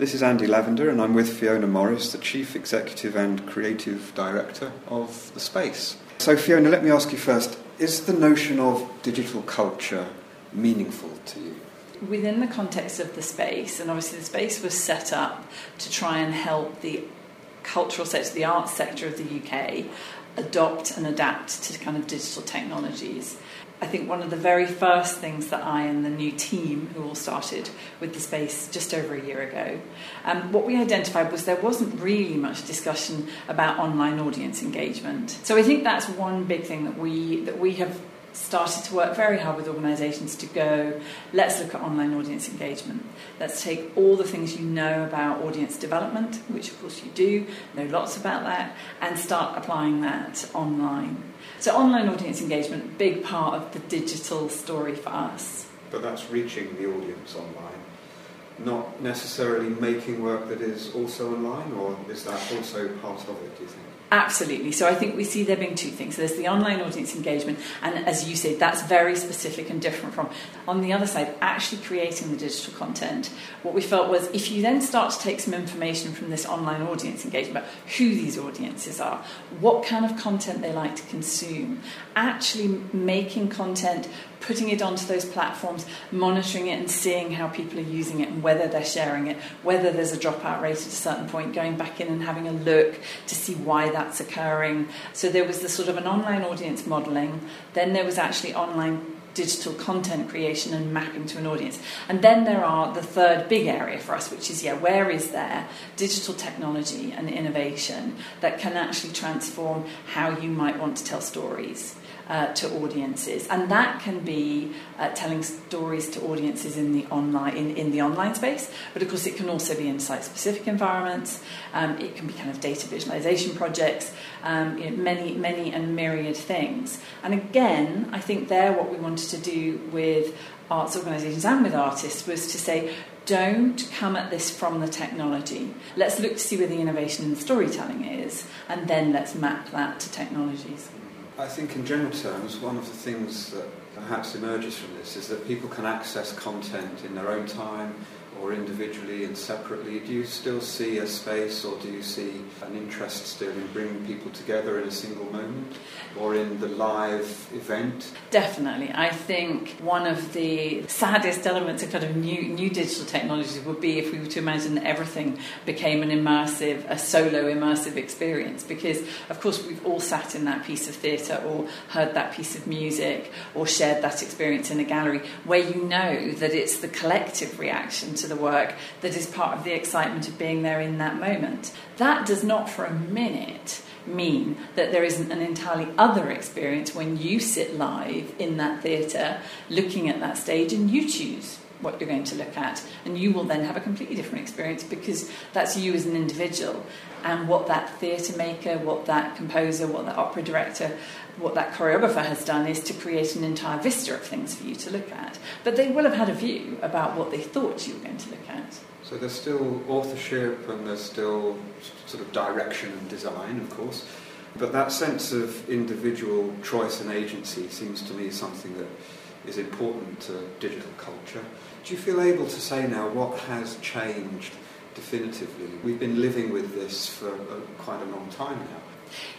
This is Andy Lavender, and I'm with Fiona Morris, the Chief Executive and Creative Director of The Space. So, Fiona, let me ask you first is the notion of digital culture meaningful to you? Within the context of the space, and obviously the space was set up to try and help the cultural sector, the arts sector of the UK, adopt and adapt to kind of digital technologies. I think one of the very first things that I and the new team, who all started with the space just over a year ago, um, what we identified was there wasn't really much discussion about online audience engagement. So I think that's one big thing that we that we have started to work very hard with organisations to go, let's look at online audience engagement. Let's take all the things you know about audience development, which of course you do, know lots about that, and start applying that online. So, online audience engagement, big part of the digital story for us. But that's reaching the audience online, not necessarily making work that is also online, or is that also part of it, do you think? Absolutely. So I think we see there being two things. There's the online audience engagement, and as you said, that's very specific and different from. On the other side, actually creating the digital content. What we felt was if you then start to take some information from this online audience engagement about who these audiences are, what kind of content they like to consume, actually making content putting it onto those platforms, monitoring it and seeing how people are using it and whether they're sharing it, whether there's a dropout rate at a certain point, going back in and having a look to see why that's occurring. So there was the sort of an online audience modelling, then there was actually online digital content creation and mapping to an audience. And then there are the third big area for us, which is yeah, where is there digital technology and innovation that can actually transform how you might want to tell stories? Uh, to audiences, and that can be uh, telling stories to audiences in the online in, in the online space. But of course, it can also be in site-specific environments. Um, it can be kind of data visualization projects, um, you know, many many and myriad things. And again, I think there what we wanted to do with arts organisations and with artists was to say don't come at this from the technology. Let's look to see where the innovation in storytelling is, and then let's map that to technologies. I think, in general terms, one of the things that perhaps emerges from this is that people can access content in their own time or individually and separately? Do you still see a space or do you see an interest still in bringing people together in a single moment or in the live event? Definitely. I think one of the saddest elements of kind of new, new digital technologies would be if we were to imagine that everything became an immersive, a solo immersive experience because, of course, we've all sat in that piece of theatre or heard that piece of music or shared that experience in a gallery where you know that it's the collective reaction to the work that is part of the excitement of being there in that moment. That does not for a minute mean that there isn't an entirely other experience when you sit live in that theatre looking at that stage and you choose what you're going to look at and you will then have a completely different experience because that's you as an individual and what that theatre maker what that composer what that opera director what that choreographer has done is to create an entire vista of things for you to look at. But they will have had a view about what they thought you were going to look at. So there's still authorship and there's still sort of direction and design, of course. But that sense of individual choice and agency seems to me something that is important to digital culture. Do you feel able to say now what has changed definitively? We've been living with this for a, quite a long time now.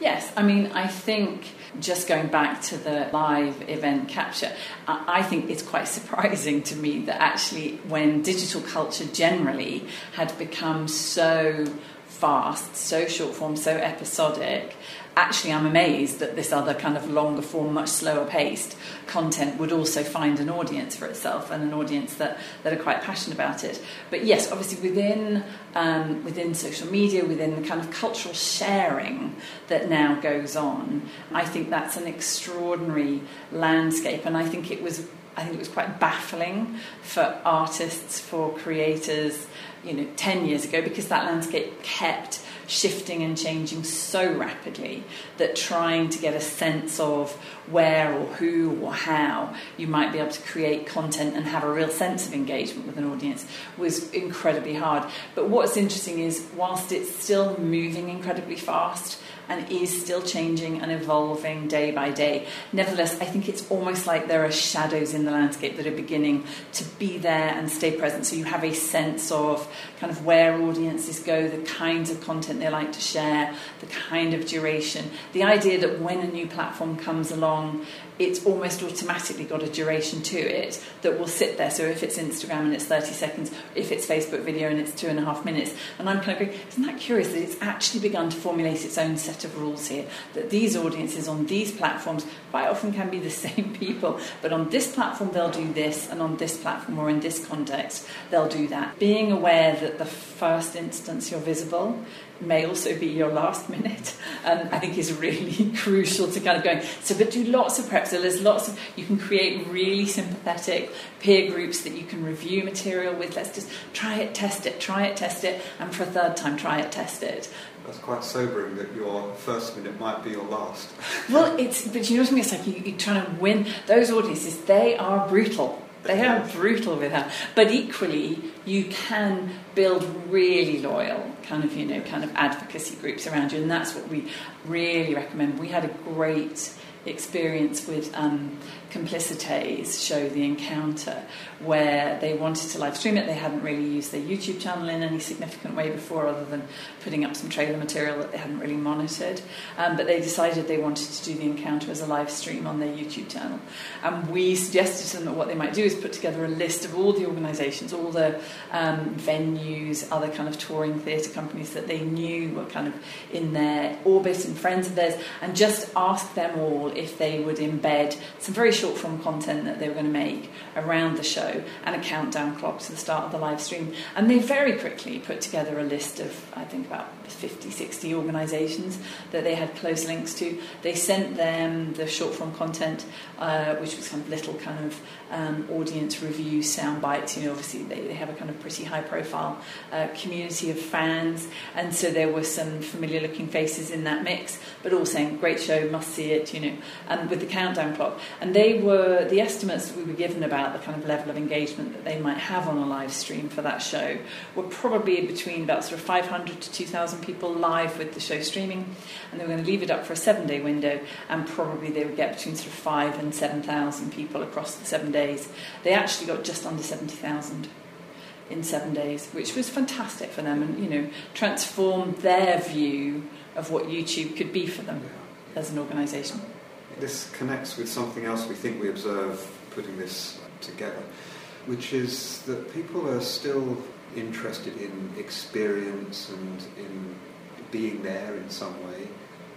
Yes, I mean, I think just going back to the live event capture, I think it's quite surprising to me that actually, when digital culture generally had become so fast, so short form, so episodic, actually I'm amazed that this other kind of longer form, much slower paced content would also find an audience for itself and an audience that, that are quite passionate about it. But yes, obviously within um, within social media, within the kind of cultural sharing that now goes on, I think that's an extraordinary landscape, and I think it was I think it was quite baffling for artists, for creators, you know, 10 years ago because that landscape kept shifting and changing so rapidly that trying to get a sense of where or who or how you might be able to create content and have a real sense of engagement with an audience was incredibly hard. But what's interesting is, whilst it's still moving incredibly fast, and is still changing and evolving day by day. Nevertheless, I think it's almost like there are shadows in the landscape that are beginning to be there and stay present. So you have a sense of kind of where audiences go, the kinds of content they like to share, the kind of duration. The idea that when a new platform comes along, wrong it's almost automatically got a duration to it that will sit there. So if it's Instagram and it's 30 seconds, if it's Facebook video and it's two and a half minutes, and I'm kind of going, isn't that curious that it's actually begun to formulate its own set of rules here? That these audiences on these platforms quite often can be the same people, but on this platform they'll do this, and on this platform or in this context they'll do that. Being aware that the first instance you're visible may also be your last minute, um, I think is really crucial to kind of going. So, but do lots of prep. So there's lots of you can create really sympathetic peer groups that you can review material with. Let's just try it, test it, try it, test it, and for a third time, try it, test it. That's quite sobering that your first minute might be your last. well, it's but you know what I mean. It's like you, you're trying to win those audiences. They are brutal they are brutal with her. But equally, you can build really loyal kind of, you know, kind of advocacy groups around you. And that's what we really recommend. We had a great experience with um, Complicité's show, The Encounter, where they wanted to live stream it. They hadn't really used their YouTube channel in any significant way before, other than putting up some trailer material that they hadn't really monitored. Um, but they decided they wanted to do The Encounter as a live stream on their YouTube channel. And we suggested to them that what they might do is put together a list of all the organisations, all the um, venues, other kind of touring theatre companies that they knew were kind of in their orbit and friends of theirs, and just ask them all if they would embed some very short form content that they were going to make around the show and a countdown clock to the start of the live stream. And they very quickly put together a list of, I think, about 50, 60 organisations that they had close links to. They sent them the short form content, uh, which was kind of little kind of um, audience review sound bites. You know, obviously they, they have a kind of pretty high profile uh, community of fans, and so there were some familiar looking faces in that mix, but all saying, great show, must see it, you know, and with the countdown clock. And they were, the estimates that we were given about the kind of level of engagement that they might have on a live stream for that show were probably between about sort of 500 to 2,000 people live with the show streaming, and they were going to leave it up for a seven day window, and probably they would get between sort of five and 7,000 people across the seven days. They actually got just under 70,000 in seven days, which was fantastic for them and, you know, transformed their view of what YouTube could be for them as an organisation. This connects with something else we think we observe putting this together, which is that people are still interested in experience and in being there in some way,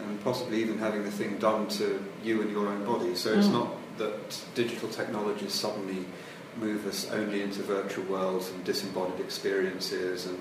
and possibly even having the thing done to you and your own body. So it's mm. not that digital technologies suddenly move us only into virtual worlds and disembodied experiences and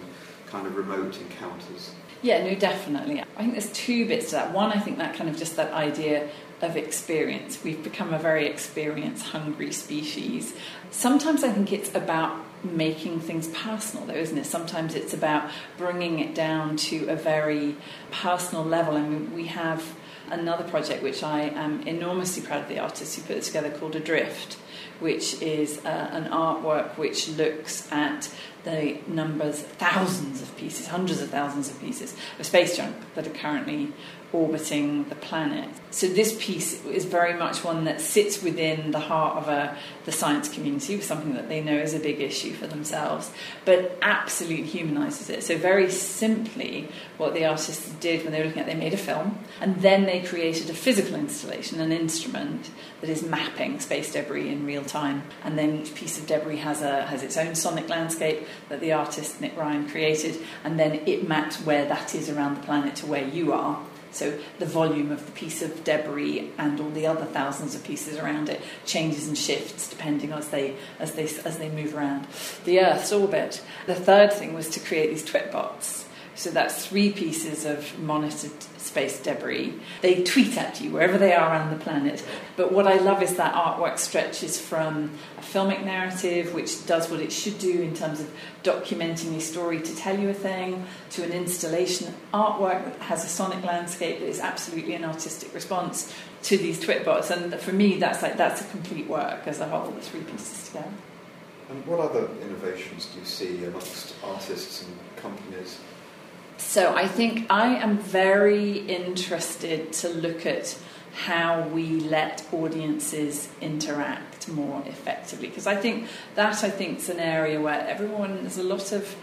kind of remote encounters. Yeah, no, definitely. I think there's two bits to that. One, I think that kind of just that idea of experience. We've become a very experience hungry species. Sometimes I think it's about making things personal, though, isn't it? Sometimes it's about bringing it down to a very personal level. I mean, we have another project which I am enormously proud of the artists who put it together called Adrift, which is uh, an artwork which looks at the numbers, thousands of pieces, hundreds of thousands of pieces of space junk that are currently orbiting the planet. So this piece is very much one that sits within the heart of a, the science community, something that they know is a big issue for themselves, but absolutely humanises it. So very simply, what the artists did when they were looking at, it, they made a film, and then they created a physical installation, an instrument that is mapping space debris in real time, and then each piece of debris has a has its own sonic landscape that the artist Nick Ryan created, and then it maps where that is around the planet to where you are so the volume of the piece of debris and all the other thousands of pieces around it changes and shifts depending as they as they as they move around the Earth's orbit. The third thing was to create these twitbots. So that's three pieces of monitored space debris. They tweet at you wherever they are on the planet. But what I love is that artwork stretches from a filmic narrative, which does what it should do in terms of documenting a story to tell you a thing, to an installation artwork that has a sonic landscape that is absolutely an artistic response to these twitbots. And for me, that's like that's a complete work as a whole, the three pieces together. And what other innovations do you see amongst artists and companies? So I think I am very interested to look at how we let audiences interact more effectively. Because I think that I think is an area where everyone there's a lot of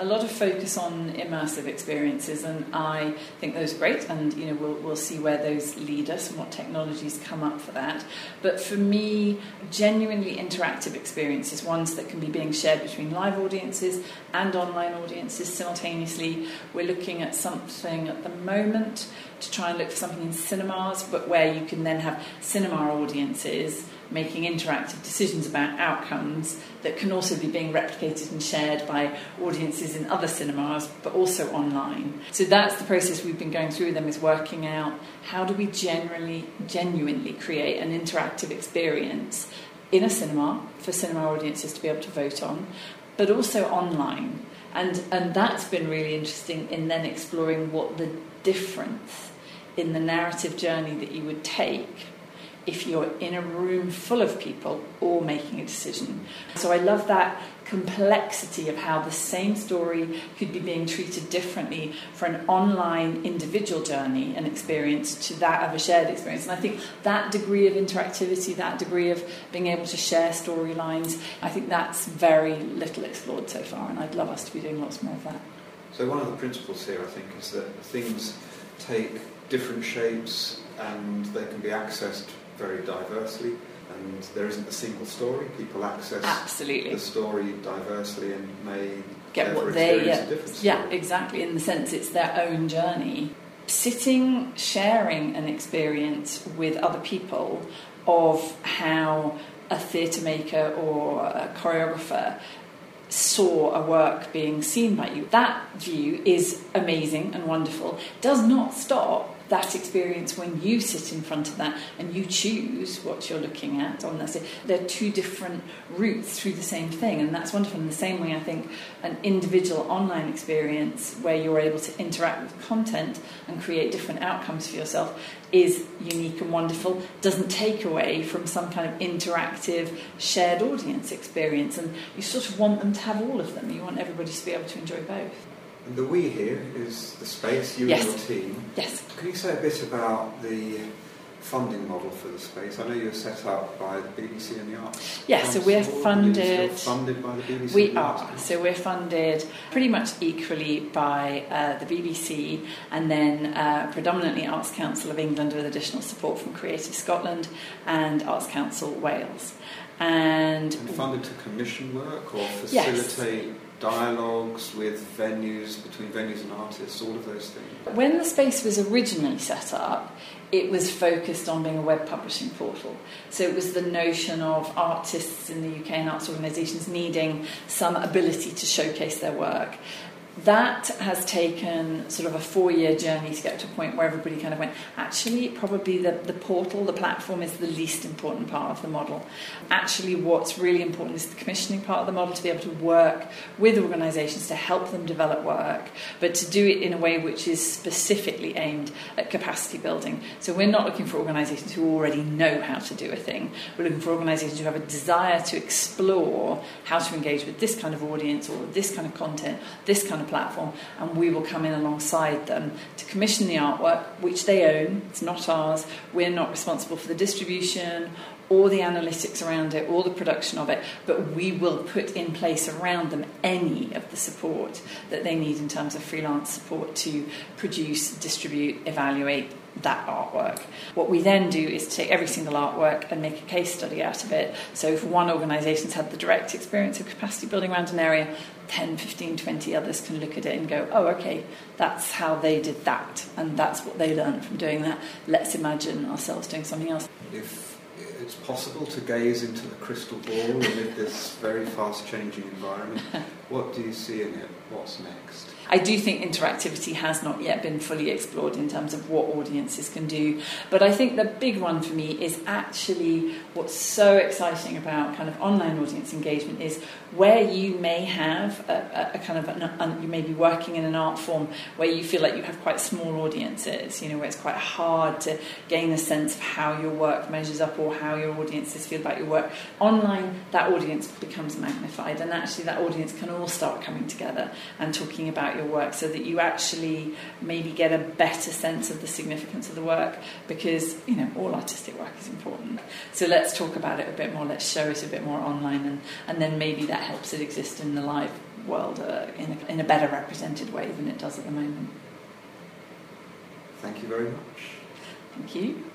a lot of focus on immersive experiences, and I think those are great. And you know, we'll we'll see where those lead us and what technologies come up for that. But for me, genuinely interactive experiences, ones that can be being shared between live audiences and online audiences simultaneously. We're looking at something at the moment to try and look for something in cinemas, but where you can then have cinema audiences making interactive decisions about outcomes that can also be being replicated and shared by audiences in other cinemas but also online. So that's the process we've been going through with them is working out how do we generally genuinely create an interactive experience in a cinema for cinema audiences to be able to vote on but also online. And and that's been really interesting in then exploring what the difference in the narrative journey that you would take if you're in a room full of people or making a decision. So I love that complexity of how the same story could be being treated differently for an online individual journey and experience to that of a shared experience. And I think that degree of interactivity, that degree of being able to share storylines, I think that's very little explored so far, and I'd love us to be doing lots more of that. So, one of the principles here, I think, is that things take different shapes and they can be accessed very diversely, and there isn't a single story. People access Absolutely. the story diversely and may get what they yeah, yeah exactly in the sense it's their own journey. Sitting, sharing an experience with other people of how a theatre maker or a choreographer saw a work being seen by you. That view is amazing and wonderful. Does not stop that experience when you sit in front of that and you choose what you're looking at on that. They're two different routes through the same thing, and that's wonderful. In the same way, I think an individual online experience where you're able to interact with content and create different outcomes for yourself is unique and wonderful, doesn't take away from some kind of interactive shared audience experience. And you sort of want them to have all of them. You want everybody to be able to enjoy both. And the we here is the space, you yes. and your team. Yes. Can you say a bit about the funding model for the space? I know you're set up by the BBC and the Arts. Yeah, so we're funded. funded by the BBC. We are. So we're funded pretty much equally by uh, the BBC and then uh, predominantly Arts Council of England with additional support from Creative Scotland and Arts Council Wales. And, and funded to commission work or facilitate. Yes dialogues with venues, between venues and artists, all of those things? When the space was originally set up, it was focused on being a web publishing portal. So it was the notion of artists in the UK and arts organisations needing some ability to showcase their work that has taken sort of a four year journey to get to a point where everybody kind of went, actually, probably the, the portal, the platform is the least important part of the model. Actually, what's really important is the commissioning part of the model to be able to work with organisations to help them develop work, but to do it in a way which is specifically aimed at capacity building. So we're not looking for organisations who already know how to do a thing. We're looking for organisations who have a desire to explore how to engage with this kind of audience or this kind of content, this kind of platform, and we will come in alongside them to commission the artwork, which they own. It's not ours. We're not responsible for the distribution or the analytics around it or the production of it, but we will put in place around them any of the support that they need in terms of freelance support to produce, distribute, evaluate, that artwork. What we then do is take every single artwork and make a case study out of it. So if one organisation's had the direct experience of capacity building around an area, 10, 15, 20 others can look at it and go, oh, okay, that's how they did that, and that's what they learned from doing that. Let's imagine ourselves doing something else. If it's possible to gaze into the crystal ball amid this very fast changing environment, what do you see in it? What's next? I do think interactivity has not yet been fully explored in terms of what audiences can do. But I think the big one for me is actually what's so exciting about kind of online audience engagement is where you may have a, a, kind of an, an, you may be working in an art form where you feel like you have quite small audiences, you know, where it's quite hard to gain a sense of how your work measures up or how your audiences feel about your work. Online, that audience becomes magnified, and actually, that audience can all start coming together and talking about your work so that you actually maybe get a better sense of the significance of the work because you know all artistic work is important. So let's talk about it a bit more. Let's show it a bit more online and, and then maybe that helps it exist in the live world uh, in, a, in a better represented way than it does at the moment. Thank you very much. Thank you